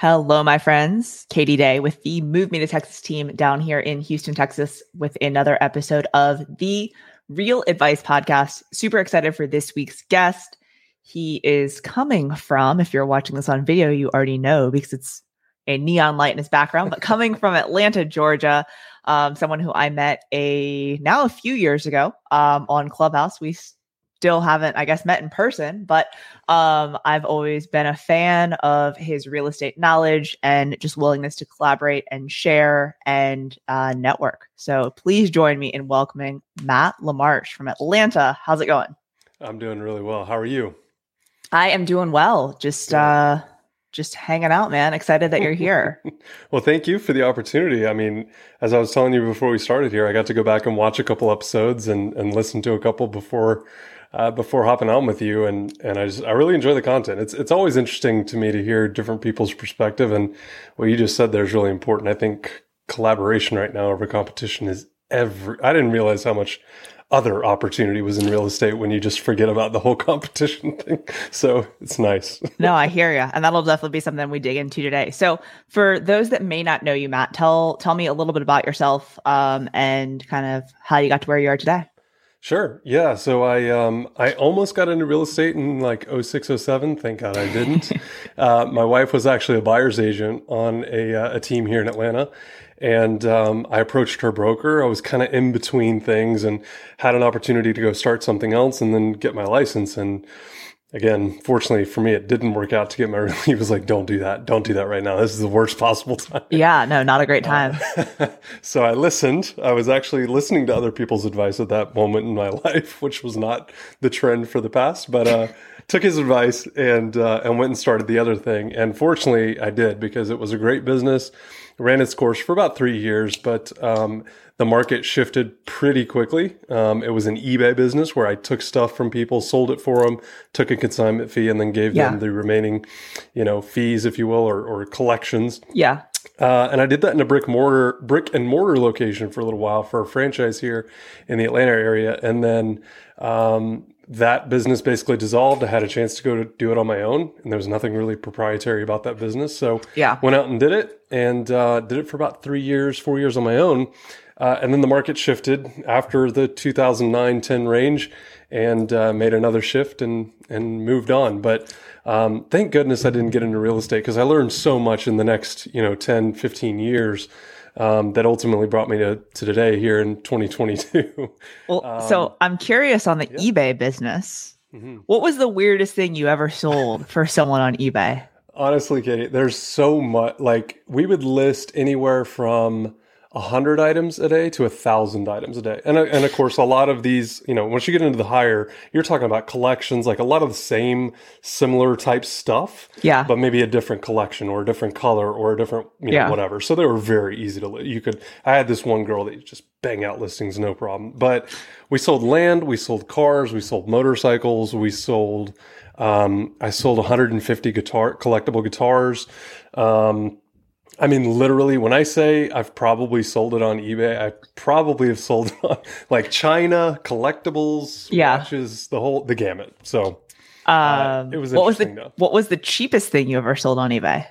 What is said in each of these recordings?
Hello, my friends. Katie Day with the Move Me to Texas team down here in Houston, Texas, with another episode of the Real Advice Podcast. Super excited for this week's guest. He is coming from, if you're watching this on video, you already know because it's a neon light in his background, but coming from Atlanta, Georgia, um, someone who I met a now a few years ago um, on Clubhouse. We still haven't, I guess, met in person, but um, I've always been a fan of his real estate knowledge and just willingness to collaborate and share and uh, network. So please join me in welcoming Matt LaMarche from Atlanta. How's it going? I'm doing really well. How are you? I am doing well. Just uh just hanging out, man. Excited that you're here. well, thank you for the opportunity. I mean, as I was telling you before we started here, I got to go back and watch a couple episodes and, and listen to a couple before uh, before hopping on with you, and and I just I really enjoy the content. It's it's always interesting to me to hear different people's perspective, and what you just said there is really important. I think collaboration right now over competition is every. I didn't realize how much other opportunity was in real estate when you just forget about the whole competition thing. So it's nice. no, I hear you, and that'll definitely be something we dig into today. So for those that may not know you, Matt, tell tell me a little bit about yourself um, and kind of how you got to where you are today. Sure. Yeah. So I um I almost got into real estate in like 0607. Thank God I didn't. uh, my wife was actually a buyer's agent on a uh, a team here in Atlanta, and um, I approached her broker. I was kind of in between things and had an opportunity to go start something else and then get my license and again, fortunately for me, it didn't work out to get my. He was like, "Don't do that. Don't do that right now. This is the worst possible time." Yeah, no, not a great time. Uh, so I listened. I was actually listening to other people's advice at that moment in my life, which was not the trend for the past, but uh, took his advice and uh, and went and started the other thing. And fortunately, I did because it was a great business. Ran its course for about three years, but um, the market shifted pretty quickly. Um, it was an eBay business where I took stuff from people, sold it for them, took a consignment fee, and then gave yeah. them the remaining, you know, fees, if you will, or, or collections. Yeah. Uh, and I did that in a brick mortar, brick and mortar location for a little while for a franchise here in the Atlanta area, and then um, that business basically dissolved. I had a chance to go to do it on my own, and there was nothing really proprietary about that business. So yeah, went out and did it, and uh, did it for about three years, four years on my own. Uh, and then the market shifted after the 2009-10 range and uh, made another shift and and moved on. But um, thank goodness I didn't get into real estate because I learned so much in the next you know 10, 15 years. Um, that ultimately brought me to, to today here in 2022. well, um, so I'm curious on the yeah. eBay business. Mm-hmm. What was the weirdest thing you ever sold for someone on eBay? Honestly, Katie, there's so much. Like we would list anywhere from 100 items a day to a thousand items a day. And, uh, and of course, a lot of these, you know, once you get into the higher, you're talking about collections, like a lot of the same similar type stuff. Yeah. But maybe a different collection or a different color or a different, you know, yeah. whatever. So they were very easy to, you could, I had this one girl that just bang out listings, no problem. But we sold land, we sold cars, we sold motorcycles, we sold, um, I sold 150 guitar, collectible guitars. Um, I mean, literally, when I say I've probably sold it on eBay, I probably have sold on like China, collectibles, yeah. watches, the whole the gamut. So uh, um, it was what was the though. what was the cheapest thing you ever sold on eBay?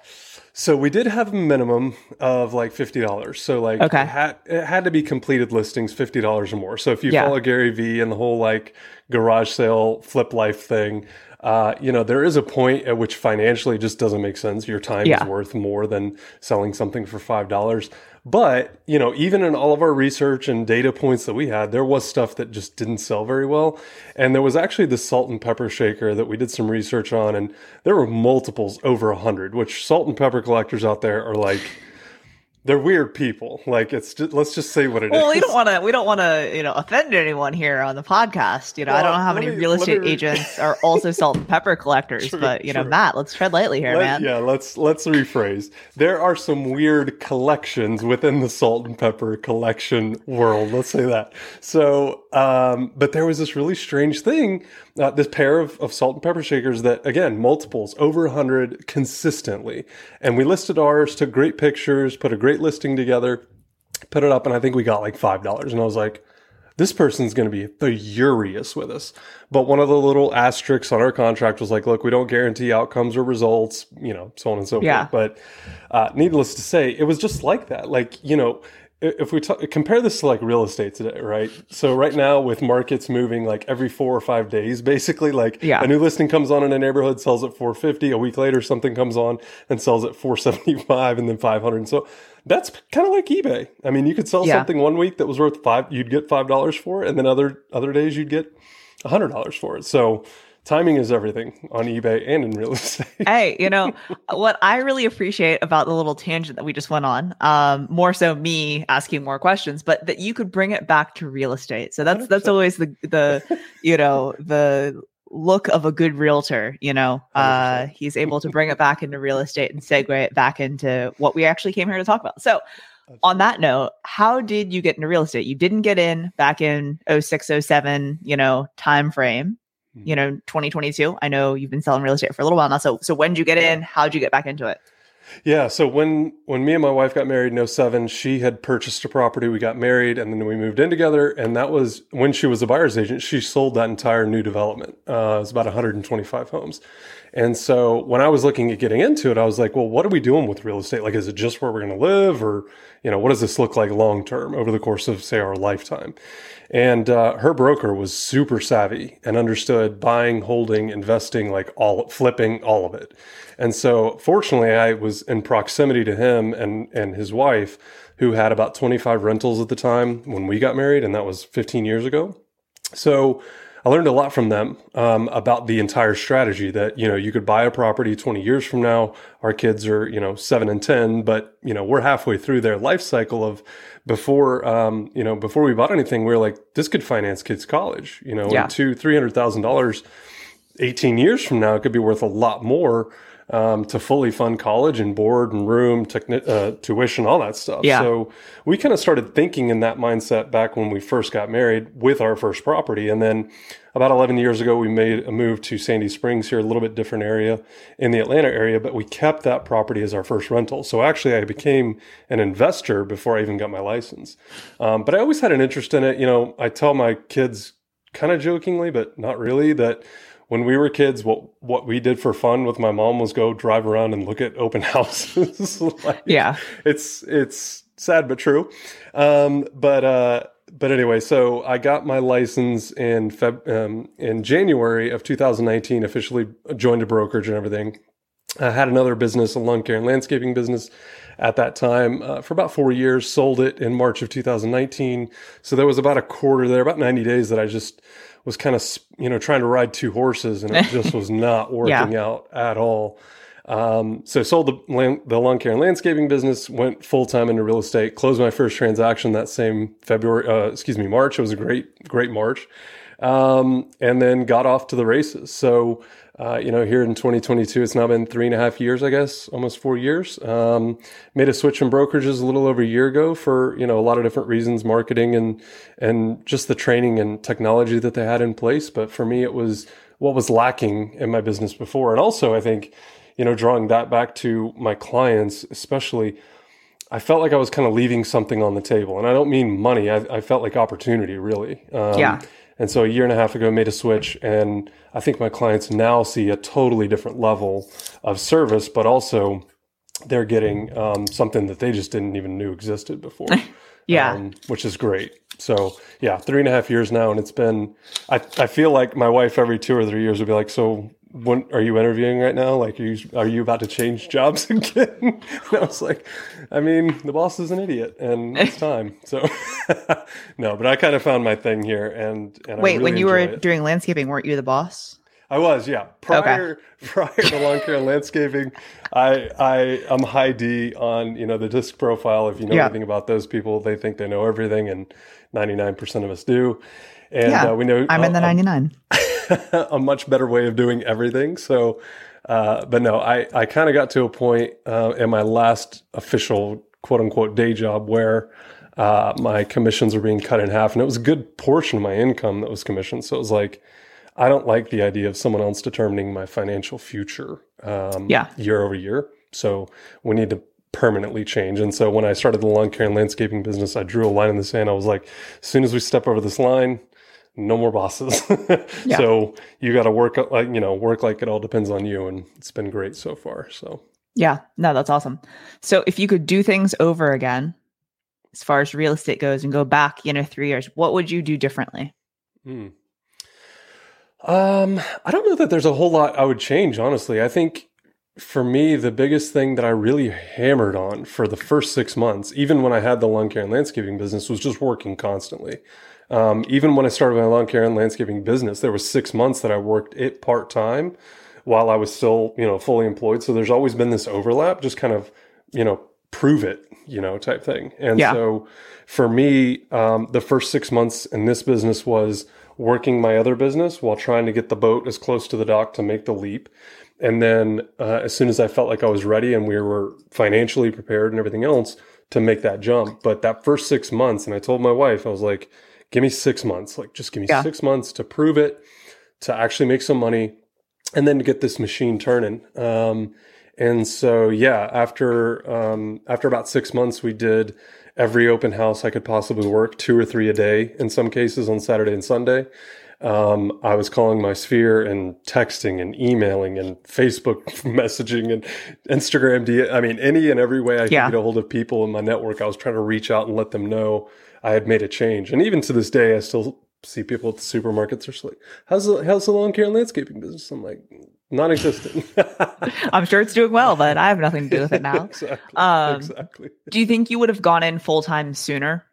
So we did have a minimum of like fifty dollars. So like okay. it had it had to be completed listings, fifty dollars or more. So if you yeah. follow Gary Vee and the whole like garage sale flip life thing, uh, you know, there is a point at which financially just doesn't make sense. Your time yeah. is worth more than selling something for five dollars. But, you know, even in all of our research and data points that we had, there was stuff that just didn't sell very well. And there was actually the salt and pepper shaker that we did some research on, and there were multiples over a hundred, which salt and pepper collectors out there are like they're weird people. Like it's just, let's just say what it well, is. well, we don't want to we don't want to you know offend anyone here on the podcast. You know, well, I don't know how many me, real estate me... agents are also salt and pepper collectors, true, but you true. know, Matt, let's tread lightly here, Let, man. Yeah, let's let's rephrase. There are some weird collections within the salt and pepper collection world. Let's say that. So, um, but there was this really strange thing. Uh, this pair of, of salt and pepper shakers that again multiples over a hundred consistently, and we listed ours, took great pictures, put a great listing together, put it up, and I think we got like five dollars. And I was like, this person's going to be furious with us. But one of the little asterisks on our contract was like, look, we don't guarantee outcomes or results, you know, so on and so yeah. forth. But uh, needless to say, it was just like that. Like, you know, if we talk, compare this to like real estate today, right? So right now with markets moving like every four or five days, basically like yeah. a new listing comes on in a neighborhood, sells at 450. A week later, something comes on and sells at 475 and then 500. And so that's kind of like eBay. I mean, you could sell yeah. something one week that was worth five, you'd get $5 for it. And then other, other days you'd get a $100 for it. So timing is everything on eBay and in real estate. hey, you know what I really appreciate about the little tangent that we just went on, um, more so me asking more questions, but that you could bring it back to real estate. So that's 100%. that's always the the you know the look of a good realtor. You know, uh, he's able to bring it back into real estate and segue it back into what we actually came here to talk about. So. On that note, how did you get into real estate? You didn't get in back in 06, 07, you know, time frame you know 2022 i know you've been selling real estate for a little while now. So so when did you get in? How did you get back into it? Yeah so when when me and my wife got married in 07 she had purchased a property. We got married and then we moved in together and that was when she was a buyer's agent she sold that entire new development. Uh, it was about 125 homes. And so when i was looking at getting into it i was like well what are we doing with real estate? Like is it just where we're going to live or you know what does this look like long term over the course of say our lifetime and uh, her broker was super savvy and understood buying, holding, investing, like all flipping, all of it. And so, fortunately, I was in proximity to him and and his wife, who had about 25 rentals at the time when we got married, and that was 15 years ago. So I learned a lot from them um, about the entire strategy that, you know, you could buy a property 20 years from now. Our kids are, you know, seven and 10, but, you know, we're halfway through their life cycle of before, um, you know, before we bought anything, we are like, this could finance kids' college, you know, yeah. two, $300,000 18 years from now, it could be worth a lot more um, to fully fund college and board and room, techni- uh, tuition, all that stuff. Yeah. So we kind of started thinking in that mindset back when we first got married with our first property. And then about 11 years ago, we made a move to Sandy Springs here, a little bit different area in the Atlanta area, but we kept that property as our first rental. So actually, I became an investor before I even got my license. Um, but I always had an interest in it. You know, I tell my kids kind of jokingly, but not really, that when we were kids, what what we did for fun with my mom was go drive around and look at open houses. like, yeah, it's it's sad but true. Um, but uh, but anyway, so I got my license in Feb um, in January of 2019. Officially joined a brokerage and everything. I had another business, a lawn care and landscaping business, at that time uh, for about four years. Sold it in March of 2019. So there was about a quarter there, about 90 days that I just was kind of you know trying to ride two horses and it just was not working yeah. out at all. Um, so sold the land, the lawn care and landscaping business, went full time into real estate, closed my first transaction that same February, uh, excuse me, March. It was a great, great March. Um, and then got off to the races. So uh, you know, here in 2022, it's now been three and a half years, I guess, almost four years. Um, made a switch in brokerages a little over a year ago for, you know, a lot of different reasons, marketing and, and just the training and technology that they had in place. But for me, it was what was lacking in my business before. And also, I think, you know, drawing that back to my clients, especially, I felt like I was kind of leaving something on the table. And I don't mean money. I, I felt like opportunity, really. Um, yeah. And so a year and a half ago, I made a switch, and I think my clients now see a totally different level of service, but also they're getting um, something that they just didn't even knew existed before. yeah, um, which is great. So yeah, three and a half years now, and it's been. I I feel like my wife every two or three years would be like, "So when are you interviewing right now? Like, are you are you about to change jobs again?" and I was like, "I mean, the boss is an idiot, and it's time." So, no, but I kind of found my thing here, and and wait, really when you were it. doing landscaping, weren't you the boss? I was, yeah. Prior okay. prior to lawn care and landscaping, I I am high D on you know the disc profile. If you know yeah. anything about those people, they think they know everything, and ninety nine percent of us do. And yeah, uh, we know I'm in the ninety nine. a much better way of doing everything. So, uh, but no, I, I kind of got to a point uh, in my last official quote unquote day job where uh, my commissions were being cut in half, and it was a good portion of my income that was commission. So it was like, I don't like the idea of someone else determining my financial future um, yeah. year over year. So we need to permanently change. And so when I started the lawn care and landscaping business, I drew a line in the sand. I was like, as soon as we step over this line, no more bosses. yeah. So you got to work like, you know, work like it all depends on you. And it's been great so far. So, yeah, no, that's awesome. So if you could do things over again, as far as real estate goes and go back, you know, three years, what would you do differently? Hmm. Um, I don't know that there's a whole lot I would change, honestly. I think for me, the biggest thing that I really hammered on for the first six months, even when I had the lawn care and landscaping business, was just working constantly. Um, even when I started my lawn care and landscaping business, there was six months that I worked it part time while I was still, you know, fully employed. So there's always been this overlap, just kind of, you know, prove it, you know, type thing. And yeah. so for me, um, the first six months in this business was working my other business while trying to get the boat as close to the dock to make the leap. And then uh, as soon as I felt like I was ready and we were financially prepared and everything else to make that jump. But that first six months, and I told my wife, I was like, give me six months, like just give me yeah. six months to prove it, to actually make some money, and then to get this machine turning. Um, and so, yeah, after um, after about six months, we did every open house I could possibly work, two or three a day in some cases on Saturday and Sunday. Um, I was calling my sphere and texting and emailing and Facebook messaging and Instagram. D- I mean, any and every way I could yeah. get a hold of people in my network, I was trying to reach out and let them know I had made a change. And even to this day, I still see people at the supermarkets are like, "How's the how's the lawn care and landscaping business?" I'm like, non-existent. I'm sure it's doing well, but I have nothing to do with it now. exactly. Um, exactly. Do you think you would have gone in full time sooner?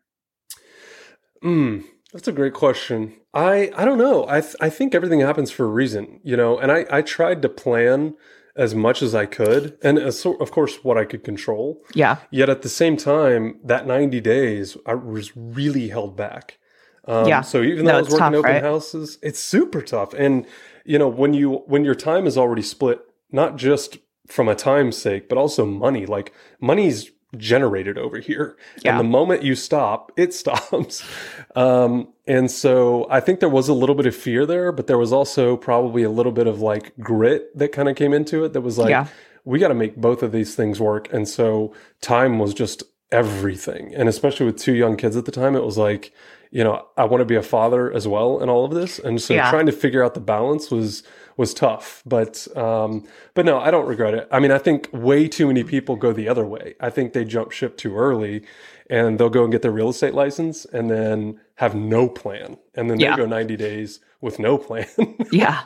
Mm, that's a great question. I I don't know. I th- I think everything happens for a reason, you know. And I I tried to plan as much as I could, and as, of course what I could control. Yeah. Yet at the same time, that 90 days, I was really held back. Um, yeah. So even though no, I was working tough, open right? houses, it's super tough. And you know when you when your time is already split, not just from a time sake, but also money. Like money's generated over here. Yeah. And the moment you stop, it stops. Um, and so I think there was a little bit of fear there, but there was also probably a little bit of like grit that kind of came into it that was like, yeah. we got to make both of these things work. And so time was just everything. And especially with two young kids at the time, it was like, you know, I want to be a father as well in all of this. And so yeah. trying to figure out the balance was was tough. But um but no, I don't regret it. I mean, I think way too many people go the other way. I think they jump ship too early and they'll go and get their real estate license and then have no plan. And then yeah. they go 90 days with no plan. yeah.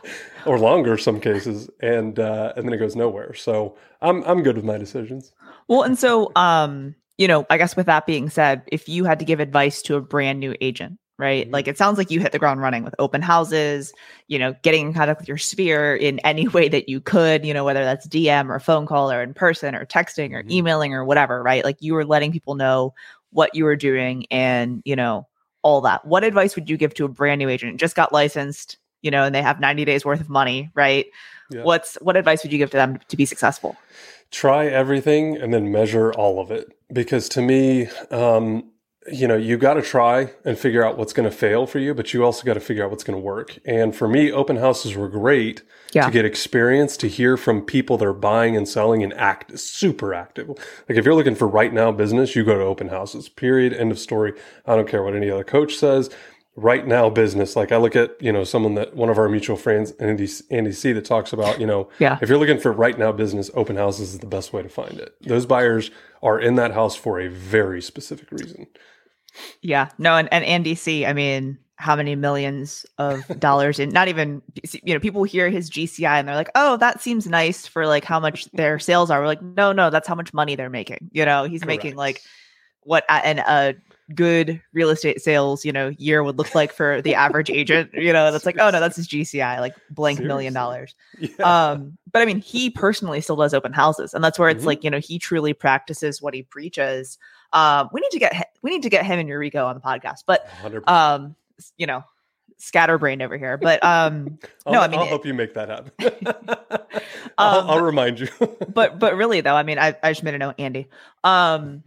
or longer some cases and uh and then it goes nowhere. So I'm I'm good with my decisions. Well, and so um you know, I guess with that being said, if you had to give advice to a brand new agent, right? Mm-hmm. Like it sounds like you hit the ground running with open houses, you know, getting in contact with your sphere in any way that you could, you know, whether that's DM or phone call or in person or texting or mm-hmm. emailing or whatever, right? Like you were letting people know what you were doing and, you know, all that. What advice would you give to a brand new agent? Just got licensed, you know, and they have 90 days worth of money, right? Yeah. What's what advice would you give to them to be successful? Try everything and then measure all of it. Because to me, um, you know, you got to try and figure out what's going to fail for you, but you also got to figure out what's going to work. And for me, open houses were great yeah. to get experience, to hear from people that are buying and selling and act super active. Like if you're looking for right now business, you go to open houses, period. End of story. I don't care what any other coach says right now business. Like I look at, you know, someone that one of our mutual friends, Andy, Andy C, that talks about, you know, yeah. if you're looking for right now business, open houses is the best way to find it. Those buyers are in that house for a very specific reason. Yeah. No, and, and Andy C, I mean, how many millions of dollars in not even you know people hear his GCI and they're like oh that seems nice for like how much their sales are we're like no no that's how much money they're making you know he's Correct. making like what and a good real estate sales, you know, year would look like for the average agent, you know, that's like, oh no, that's his GCI, like blank Seriously? million dollars. Yeah. Um, but I mean, he personally still does open houses, and that's where it's mm-hmm. like, you know, he truly practices what he preaches. Um, we need to get we need to get him and Eurico on the podcast, but 100%. um, you know, scatterbrained over here. But um, no, I mean, I'll help you make that happen. I'll, um, I'll, remind you. but but really though, I mean, I I just made a note, Andy. Um.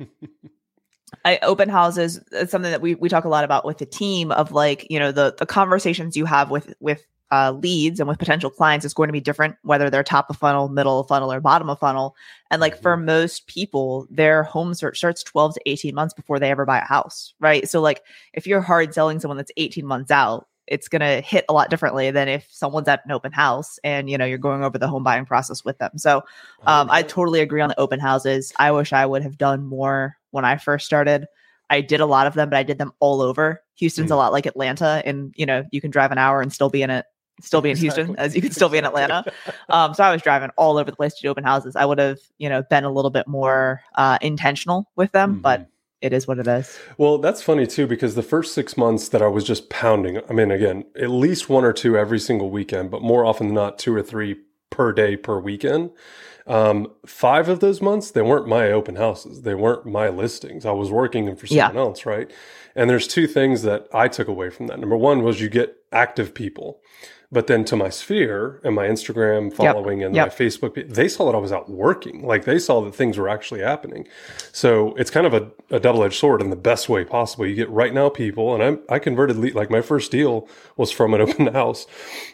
I, open houses it's something that we we talk a lot about with the team of like you know the the conversations you have with with uh, leads and with potential clients is going to be different, whether they're top of funnel, middle of funnel, or bottom of funnel. And like for mm-hmm. most people, their home search starts 12 to 18 months before they ever buy a house, right? So, like, if you're hard selling someone that's 18 months out, it's going to hit a lot differently than if someone's at an open house and you know you're going over the home buying process with them. So um, i totally agree on the open houses. I wish i would have done more when i first started. I did a lot of them but i did them all over. Houston's mm. a lot like atlanta and you know you can drive an hour and still be in it still be in exactly. houston as you can still be in atlanta. Um, so i was driving all over the place to do open houses. I would have you know been a little bit more uh, intentional with them mm-hmm. but it is what it is. Well, that's funny too, because the first six months that I was just pounding, I mean, again, at least one or two every single weekend, but more often than not, two or three per day per weekend. Um, five of those months, they weren't my open houses. They weren't my listings. I was working them for someone yeah. else, right? And there's two things that I took away from that. Number one was you get active people. But then to my sphere and my Instagram following yep. and yep. my Facebook, they saw that I was out working. Like they saw that things were actually happening. So it's kind of a, a double edged sword in the best way possible. You get right now people, and I, I converted, le- like my first deal was from an open house.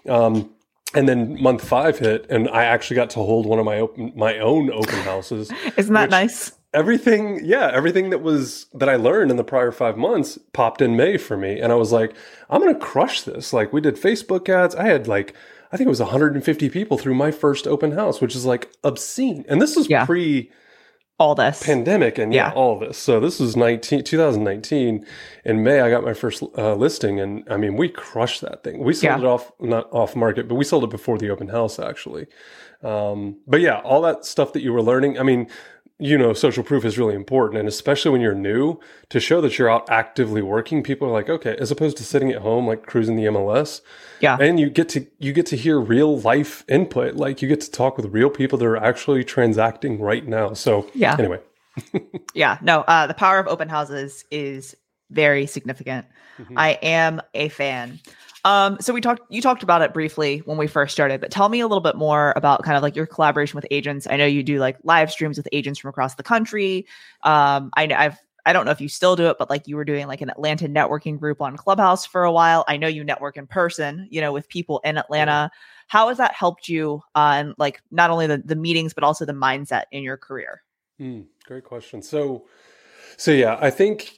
Um, and then month five hit, and I actually got to hold one of my open, my own open houses. Isn't that nice? Everything yeah everything that was that i learned in the prior five months popped in may for me. And i was like i'm gonna crush this. Like we did facebook ads. I had like i think it was 150 people through my first open house which is like obscene. And this was yeah. pre all this. pandemic and yeah, yeah, all this. So this was 19 2019 in may i got my first uh, listing. And i mean we crushed that thing. We sold yeah. it off not off market but we sold it before the open house actually. Um, but yeah all that stuff that you were learning i mean you know, social proof is really important. And especially when you're new, to show that you're out actively working, people are like, okay, as opposed to sitting at home, like cruising the MLS. Yeah. And you get to, you get to hear real life input. Like you get to talk with real people that are actually transacting right now. So, yeah. Anyway. yeah. No, uh, the power of open houses is very significant. Mm-hmm. I am a fan. Um, so we talked, you talked about it briefly when we first started, but tell me a little bit more about kind of like your collaboration with agents. I know you do like live streams with agents from across the country. Um, I, I've, I don't know if you still do it, but like you were doing like an Atlanta networking group on Clubhouse for a while. I know you network in person, you know, with people in Atlanta. How has that helped you on uh, like not only the, the meetings, but also the mindset in your career? Mm, great question. So, so yeah, I think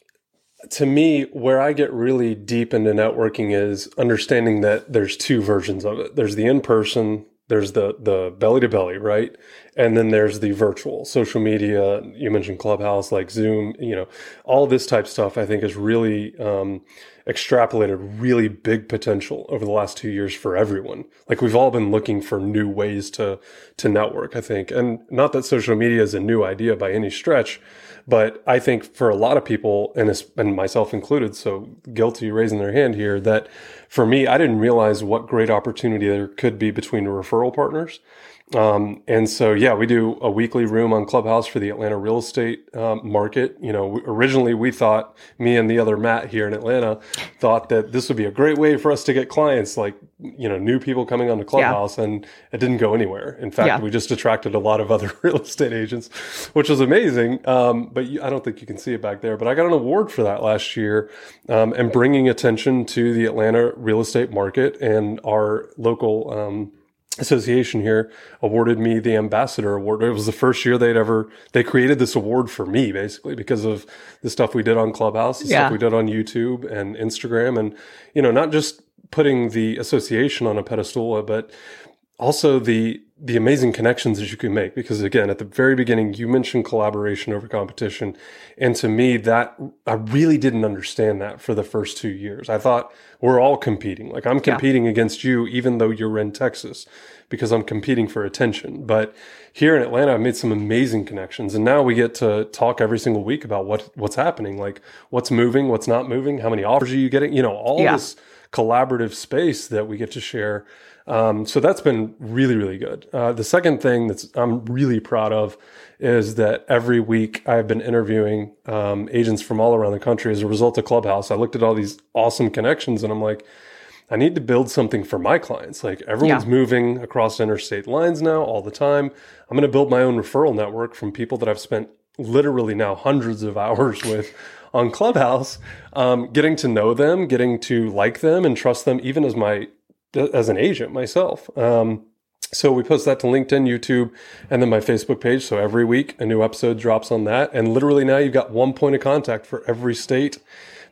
to me, where I get really deep into networking is understanding that there's two versions of it. There's the in person, there's the the belly to belly, right? And then there's the virtual social media. You mentioned Clubhouse, like Zoom. You know, all this type stuff. I think is really um, extrapolated really big potential over the last two years for everyone. Like we've all been looking for new ways to to network. I think, and not that social media is a new idea by any stretch but I think for a lot of people, and, and myself included, so guilty raising their hand here, that for me, I didn't realize what great opportunity there could be between referral partners um, and so, yeah, we do a weekly room on Clubhouse for the Atlanta real estate um, market. You know, originally we thought, me and the other Matt here in Atlanta thought that this would be a great way for us to get clients, like, you know, new people coming onto Clubhouse, yeah. and it didn't go anywhere. In fact, yeah. we just attracted a lot of other real estate agents, which was amazing. Um, but I don't think you can see it back there. But I got an award for that last year um, and bringing attention to the Atlanta real estate market and our local um, association here awarded me the ambassador award. It was the first year they'd ever they created this award for me basically because of the stuff we did on Clubhouse, the yeah. stuff we did on YouTube and Instagram and you know, not just putting the association on a pedestal, but also the the amazing connections that you can make because again at the very beginning you mentioned collaboration over competition. And to me that i really didn't understand that for the first two years. I thought we're all competing. Like i'm competing yeah. against you even though you're in texas because i'm competing for attention. But here in atlanta i've made some amazing connections. And now we get to talk every single week about what what's happening like what's moving what's not moving how many offers are you getting? You know all yeah. this collaborative space that we get to share um, so that's been really, really good. Uh, the second thing that I'm really proud of is that every week I've been interviewing um, agents from all around the country as a result of Clubhouse. I looked at all these awesome connections and I'm like, I need to build something for my clients. Like everyone's yeah. moving across interstate lines now all the time. I'm going to build my own referral network from people that I've spent literally now hundreds of hours with on Clubhouse, um, getting to know them, getting to like them and trust them, even as my as an agent myself. Um, so we post that to LinkedIn, YouTube, and then my Facebook page. So every week a new episode drops on that. And literally now you've got one point of contact for every state.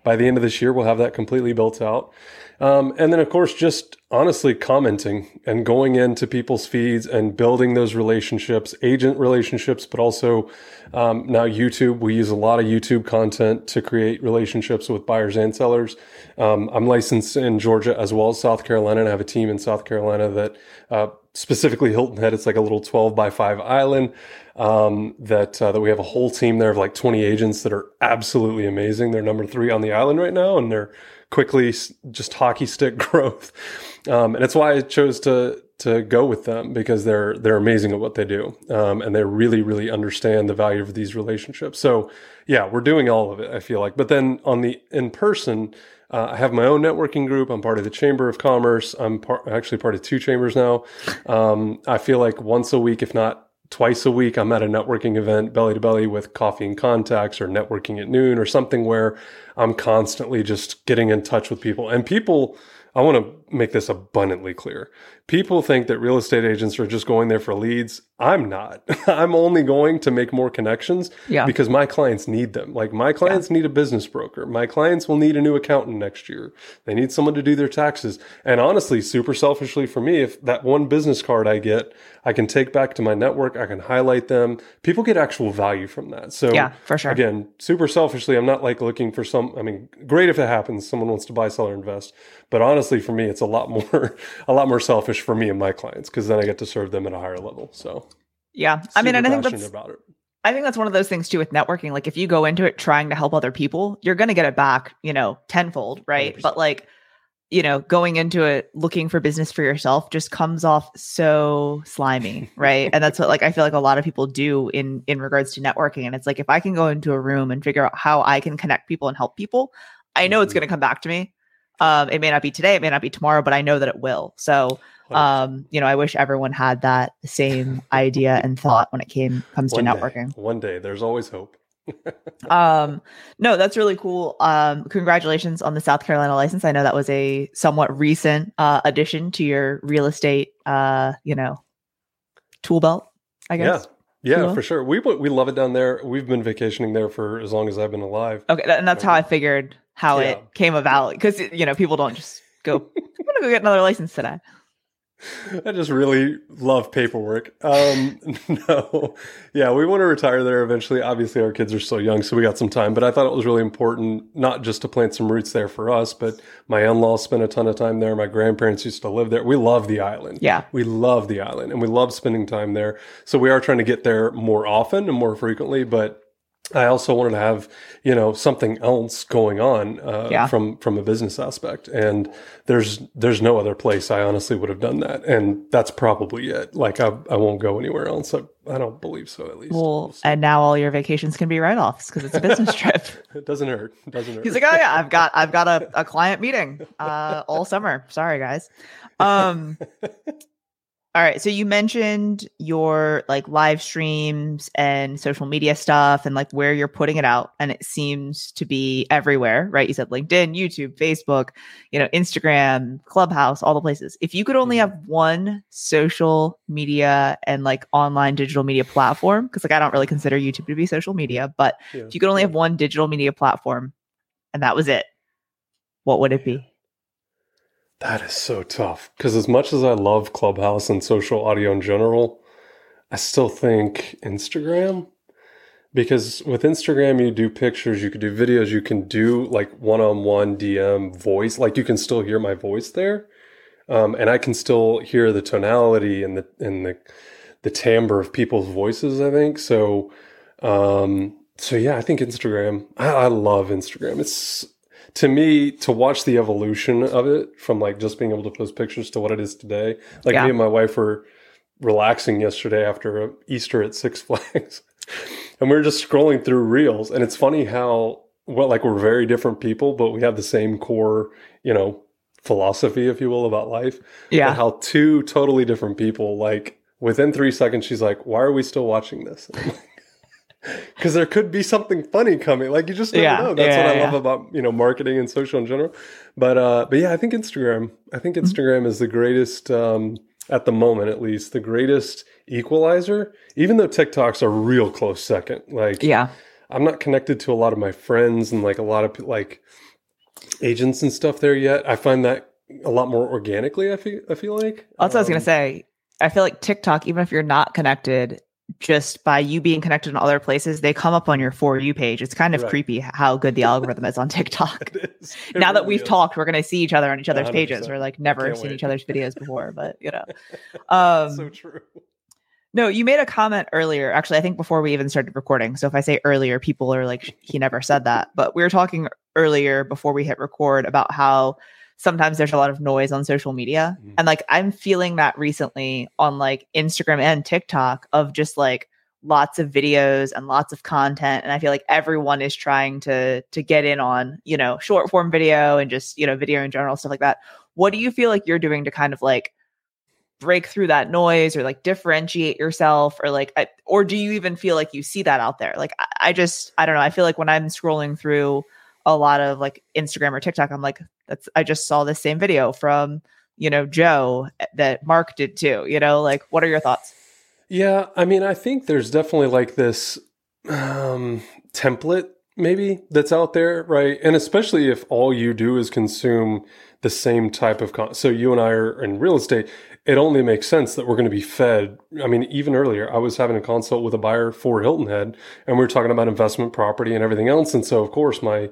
By the end of this year, we'll have that completely built out. Um, and then, of course, just honestly commenting and going into people's feeds and building those relationships, agent relationships, but also um, now YouTube. We use a lot of YouTube content to create relationships with buyers and sellers. Um, I'm licensed in Georgia as well as South Carolina, and I have a team in South Carolina that uh, specifically Hilton Head. It's like a little 12 by 5 island. Um, that uh, that we have a whole team there of like 20 agents that are absolutely amazing. They're number three on the island right now, and they're quickly just hockey stick growth. Um, and it's why I chose to to go with them because they're they're amazing at what they do, um, and they really really understand the value of these relationships. So yeah, we're doing all of it. I feel like, but then on the in person. Uh, I have my own networking group. I'm part of the Chamber of Commerce. I'm par- actually part of two chambers now. Um, I feel like once a week, if not twice a week I'm at a networking event belly to belly with coffee and contacts or networking at noon or something where I'm constantly just getting in touch with people and people I want to make this abundantly clear. People think that real estate agents are just going there for leads. I'm not. I'm only going to make more connections yeah. because my clients need them. Like my clients yeah. need a business broker. My clients will need a new accountant next year. They need someone to do their taxes. And honestly, super selfishly for me, if that one business card I get, I can take back to my network, I can highlight them. People get actual value from that. So yeah, for sure. Again, super selfishly, I'm not like looking for some, I mean, great if it happens, someone wants to buy, sell, or invest. But honestly, for me, it's a lot more, a lot more selfish for me and my clients because then I get to serve them at a higher level. So yeah, I mean, and I think that's about it. I think that's one of those things too with networking. Like if you go into it trying to help other people, you're going to get it back, you know, tenfold, right? 100%. But like, you know, going into it looking for business for yourself just comes off so slimy, right? and that's what like I feel like a lot of people do in in regards to networking. And it's like if I can go into a room and figure out how I can connect people and help people, I know mm-hmm. it's going to come back to me. Um, it may not be today, it may not be tomorrow, but I know that it will. So, um, you know, I wish everyone had that same idea and thought when it came comes one to networking. Day, one day, there's always hope. um, no, that's really cool. Um, congratulations on the South Carolina license. I know that was a somewhat recent uh, addition to your real estate, uh, you know, tool belt. I guess. Yeah, yeah, for sure. We we love it down there. We've been vacationing there for as long as I've been alive. Okay, and that's how I figured how yeah. it came about because you know people don't just go i'm gonna go get another license today I just really love paperwork. Um, no, yeah, we want to retire there eventually. Obviously, our kids are still young, so we got some time. But I thought it was really important not just to plant some roots there for us, but my in-laws spent a ton of time there. My grandparents used to live there. We love the island. Yeah, we love the island, and we love spending time there. So we are trying to get there more often and more frequently. But I also wanted to have, you know, something else going on uh, yeah. from from a business aspect, and there's there's no other place I honestly would have done that, and that's probably it. Like I I won't go anywhere else. I, I don't believe so at least. Well, and now all your vacations can be write offs because it's a business trip. it doesn't hurt. It doesn't hurt. He's like, oh yeah, I've got I've got a, a client meeting uh, all summer. Sorry guys. Um, all right. So you mentioned your like live streams and social media stuff and like where you're putting it out. And it seems to be everywhere, right? You said LinkedIn, YouTube, Facebook, you know, Instagram, Clubhouse, all the places. If you could only mm-hmm. have one social media and like online digital media platform, because like I don't really consider YouTube to be social media, but yeah. if you could only have one digital media platform and that was it, what would it be? That is so tough because as much as I love Clubhouse and social audio in general, I still think Instagram because with Instagram you do pictures, you can do videos, you can do like one-on-one DM voice, like you can still hear my voice there, um, and I can still hear the tonality and the and the the timbre of people's voices. I think so. Um, so yeah, I think Instagram. I, I love Instagram. It's to me to watch the evolution of it from like just being able to post pictures to what it is today. Like yeah. me and my wife were relaxing yesterday after Easter at Six Flags, and we were just scrolling through reels, and it's funny how well like we're very different people, but we have the same core, you know, philosophy, if you will, about life. Yeah. how two totally different people like within three seconds she's like, "Why are we still watching this?" because there could be something funny coming. Like you just never yeah, know. That's yeah, what I love about you know marketing and social in general. But uh, but yeah, I think Instagram. I think mm-hmm. Instagram mm-hmm. is the greatest um, at the moment, at least, the greatest equalizer. Even though TikTok's a real close second. Like yeah, I'm not connected to a lot of my friends and like a lot of like agents and stuff there yet. I find that a lot more organically. I feel I feel like. That's um, what I was gonna um, say. I feel like TikTok, even if you're not connected, just by you being connected in other places, they come up on your for you page. It's kind of right. creepy how good the algorithm is on TikTok. now really that we've is. talked, we're gonna see each other on each other's 100%. pages. We're like never seen wait. each other's videos before, but you know. Um, so true. No, you made a comment earlier. Actually, I think before we even started recording. So if I say earlier, people are like, he never said that. But we were talking earlier before we hit record about how sometimes there's a lot of noise on social media. Mm-hmm. And like I'm feeling that recently on like Instagram and TikTok of just like lots of videos and lots of content and I feel like everyone is trying to to get in on, you know, short form video and just, you know, video in general stuff like that. What do you feel like you're doing to kind of like break through that noise or like differentiate yourself or like I, or do you even feel like you see that out there like I, I, just i don't know i feel like when i'm scrolling through a lot of like instagram or tiktok i'm like that's i just saw the same video from you know joe eh, that mark did too you know like what are your thoughts? Yeah i mean i think there's definitely like this um template maybe that's out there right? And especially if all you do is consume the same type of con- so you and I are in real estate it only makes sense that we're going to be fed. I mean, even earlier, I was having a consult with a buyer for Hilton Head, and we were talking about investment property and everything else. And so, of course, my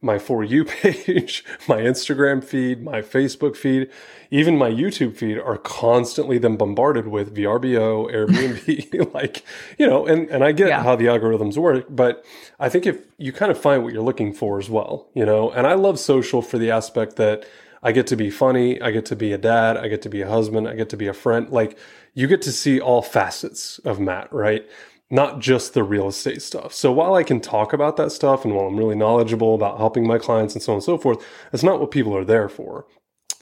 my for you page, my Instagram feed, my Facebook feed, even my YouTube feed are constantly then bombarded with VRBO, Airbnb, like, you know, and, and I get yeah. how the algorithms work, but I think if you kind of find what you're looking for as well, you know, and I love social for the aspect that I get to be funny. I get to be a dad. I get to be a husband. I get to be a friend. Like you get to see all facets of Matt, right? Not just the real estate stuff. So while I can talk about that stuff and while I'm really knowledgeable about helping my clients and so on and so forth, that's not what people are there for.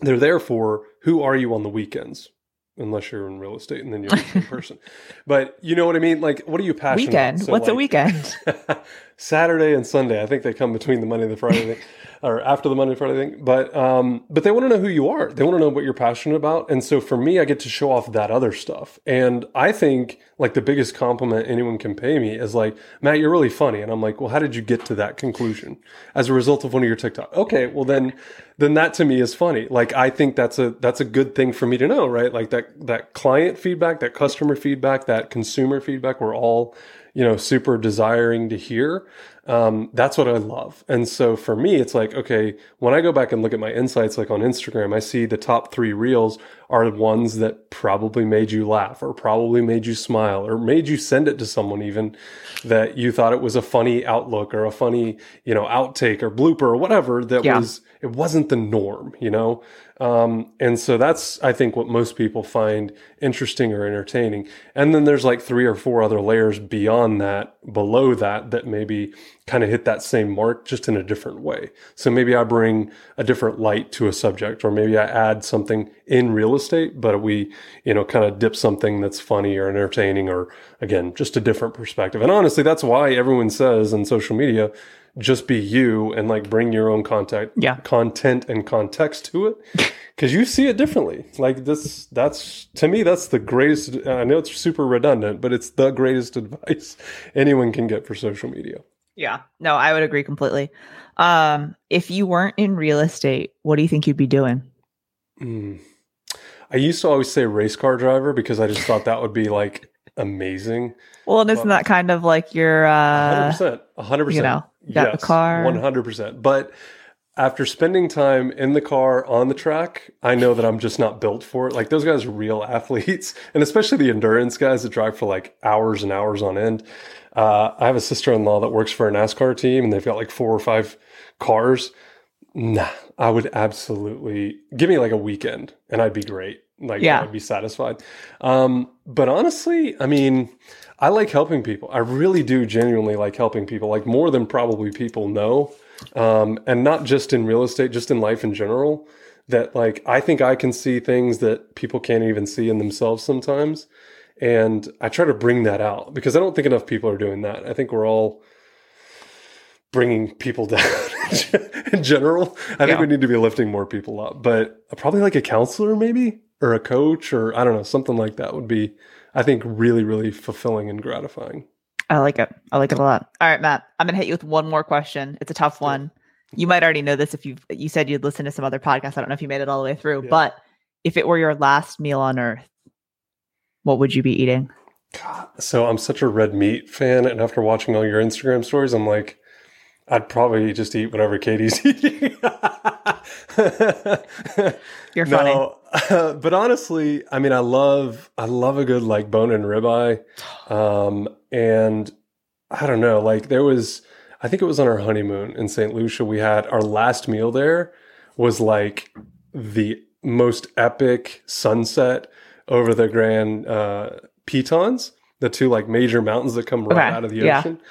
They're there for who are you on the weekends? unless you're in real estate and then you're a person. But you know what I mean? Like, what are you passionate weekend. So What's like, a weekend? Saturday and Sunday. I think they come between the Monday and the Friday thing, or after the Monday and Friday thing. But um, but they want to know who you are. They want to know what you're passionate about. And so for me, I get to show off that other stuff. And I think like the biggest compliment anyone can pay me is like, Matt, you're really funny. And I'm like, well, how did you get to that conclusion as a result of one of your TikTok? Okay, well then then that to me is funny. Like I think that's a that's a good thing for me to know, right? Like that that client feedback, that customer feedback, that consumer feedback, we're all you know super desiring to hear um, that's what i love. And so for me it's like okay when i go back and look at my insights like on instagram i see the top three reels are the ones that probably made you laugh or probably made you smile or made you send it to someone even that you thought it was a funny outlook or a funny you know outtake or blooper or whatever that yeah. was it wasn't the norm you know um, and so that's, I think, what most people find interesting or entertaining. And then there's like three or four other layers beyond that, below that, that maybe kind of hit that same mark just in a different way. So maybe I bring a different light to a subject, or maybe I add something in real estate, but we, you know, kind of dip something that's funny or entertaining, or again, just a different perspective. And honestly, that's why everyone says in social media, just be you and like bring your own content yeah. content and context to it because you see it differently like this that's to me that's the greatest i know it's super redundant but it's the greatest advice anyone can get for social media yeah no i would agree completely um if you weren't in real estate what do you think you'd be doing mm. i used to always say race car driver because i just thought that would be like amazing well and isn't that kind of like your uh 100% 100% you know got yes, the car. 100%. But after spending time in the car on the track, I know that I'm just not built for it. Like those guys are real athletes, and especially the endurance guys that drive for like hours and hours on end. Uh, I have a sister in law that works for a NASCAR team, and they've got like four or five cars. Nah, I would absolutely give me like a weekend, and I'd be great. Like, yeah. I'd be satisfied. Um, but honestly, I mean, I like helping people. I really do genuinely like helping people, like more than probably people know. Um, and not just in real estate, just in life in general. That like I think I can see things that people can't even see in themselves sometimes. And I try to bring that out because I don't think enough people are doing that. I think we're all bringing people down in general. I yeah. think we need to be lifting more people up, but probably like a counselor, maybe, or a coach, or I don't know, something like that would be, I think, really, really fulfilling and gratifying. I like it. I like it a lot. All right, Matt, I'm gonna hit you with one more question. It's a tough one. You might already know this if you you said you'd listen to some other podcasts. I don't know if you made it all the way through, yeah. but if it were your last meal on earth, what would you be eating? God, so I'm such a red meat fan, and after watching all your Instagram stories, I'm like, I'd probably just eat whatever Katie's eating. You're funny. No, uh, but honestly, I mean, I love I love a good like bone and ribeye, um, and I don't know, like there was, I think it was on our honeymoon in St. Lucia. We had our last meal there was like the most epic sunset over the Grand uh, Tetons, the two like major mountains that come right okay. out of the ocean. Yeah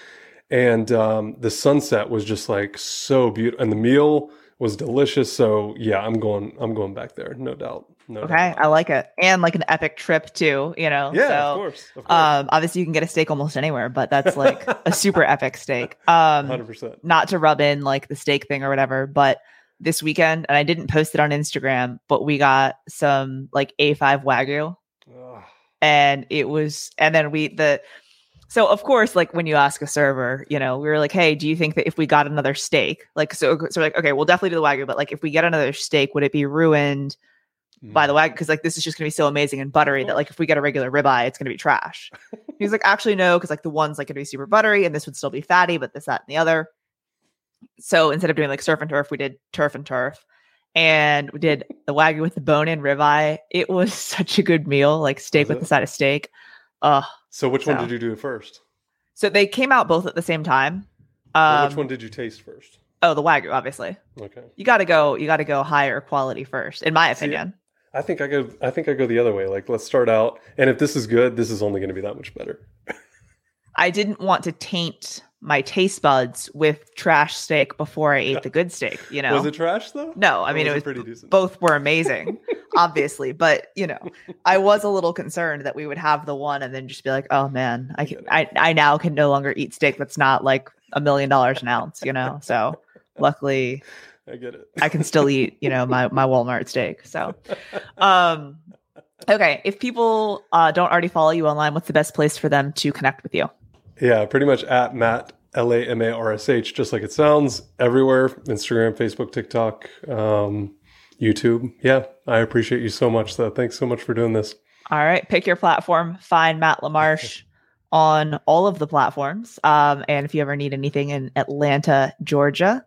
and um, the sunset was just like so beautiful, and the meal was delicious. So yeah, I'm going. I'm going back there, no doubt. No okay, doubt. I like it, and like an epic trip too. You know, yeah, so, of, course, of course. Um, obviously, you can get a steak almost anywhere, but that's like a super epic steak. Um, hundred percent. Not to rub in like the steak thing or whatever, but this weekend, and I didn't post it on Instagram, but we got some like A5 Wagyu. And it was, and then we, the, so of course, like when you ask a server, you know, we were like, "Hey, do you think that if we got another steak, like so, so like, okay, we'll definitely do the wagyu, but like if we get another steak, would it be ruined by the mm. wagyu? Because like this is just gonna be so amazing and buttery that like if we get a regular ribeye, it's gonna be trash." He's like, "Actually, no, because like the one's like gonna be super buttery, and this would still be fatty, but this, that, and the other." So instead of doing like surf and turf, we did turf and turf, and we did the wagyu with the bone-in ribeye. It was such a good meal, like steak with it? the side of steak. Uh, so which so. one did you do first? So they came out both at the same time. Um, which one did you taste first? Oh, the wagyu, obviously. Okay. You got to go. You got to go higher quality first, in my opinion. See, I think I go. I think I go the other way. Like, let's start out, and if this is good, this is only going to be that much better. I didn't want to taint my taste buds with trash steak before I ate the good steak. You know, was it trash though? No, I mean it was, pretty decent. Both were amazing, obviously, but you know, I was a little concerned that we would have the one and then just be like, oh man, I can, I, I now can no longer eat steak that's not like a million dollars an ounce. You know, so luckily, I get it. I can still eat, you know, my my Walmart steak. So, um, okay, if people uh, don't already follow you online, what's the best place for them to connect with you? Yeah, pretty much at Matt L A M A R S H, just like it sounds, everywhere Instagram, Facebook, TikTok, um, YouTube. Yeah, I appreciate you so much, though. Thanks so much for doing this. All right, pick your platform. Find Matt LaMarsh on all of the platforms. Um, and if you ever need anything in Atlanta, Georgia,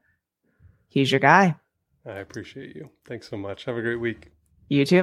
he's your guy. I appreciate you. Thanks so much. Have a great week. You too.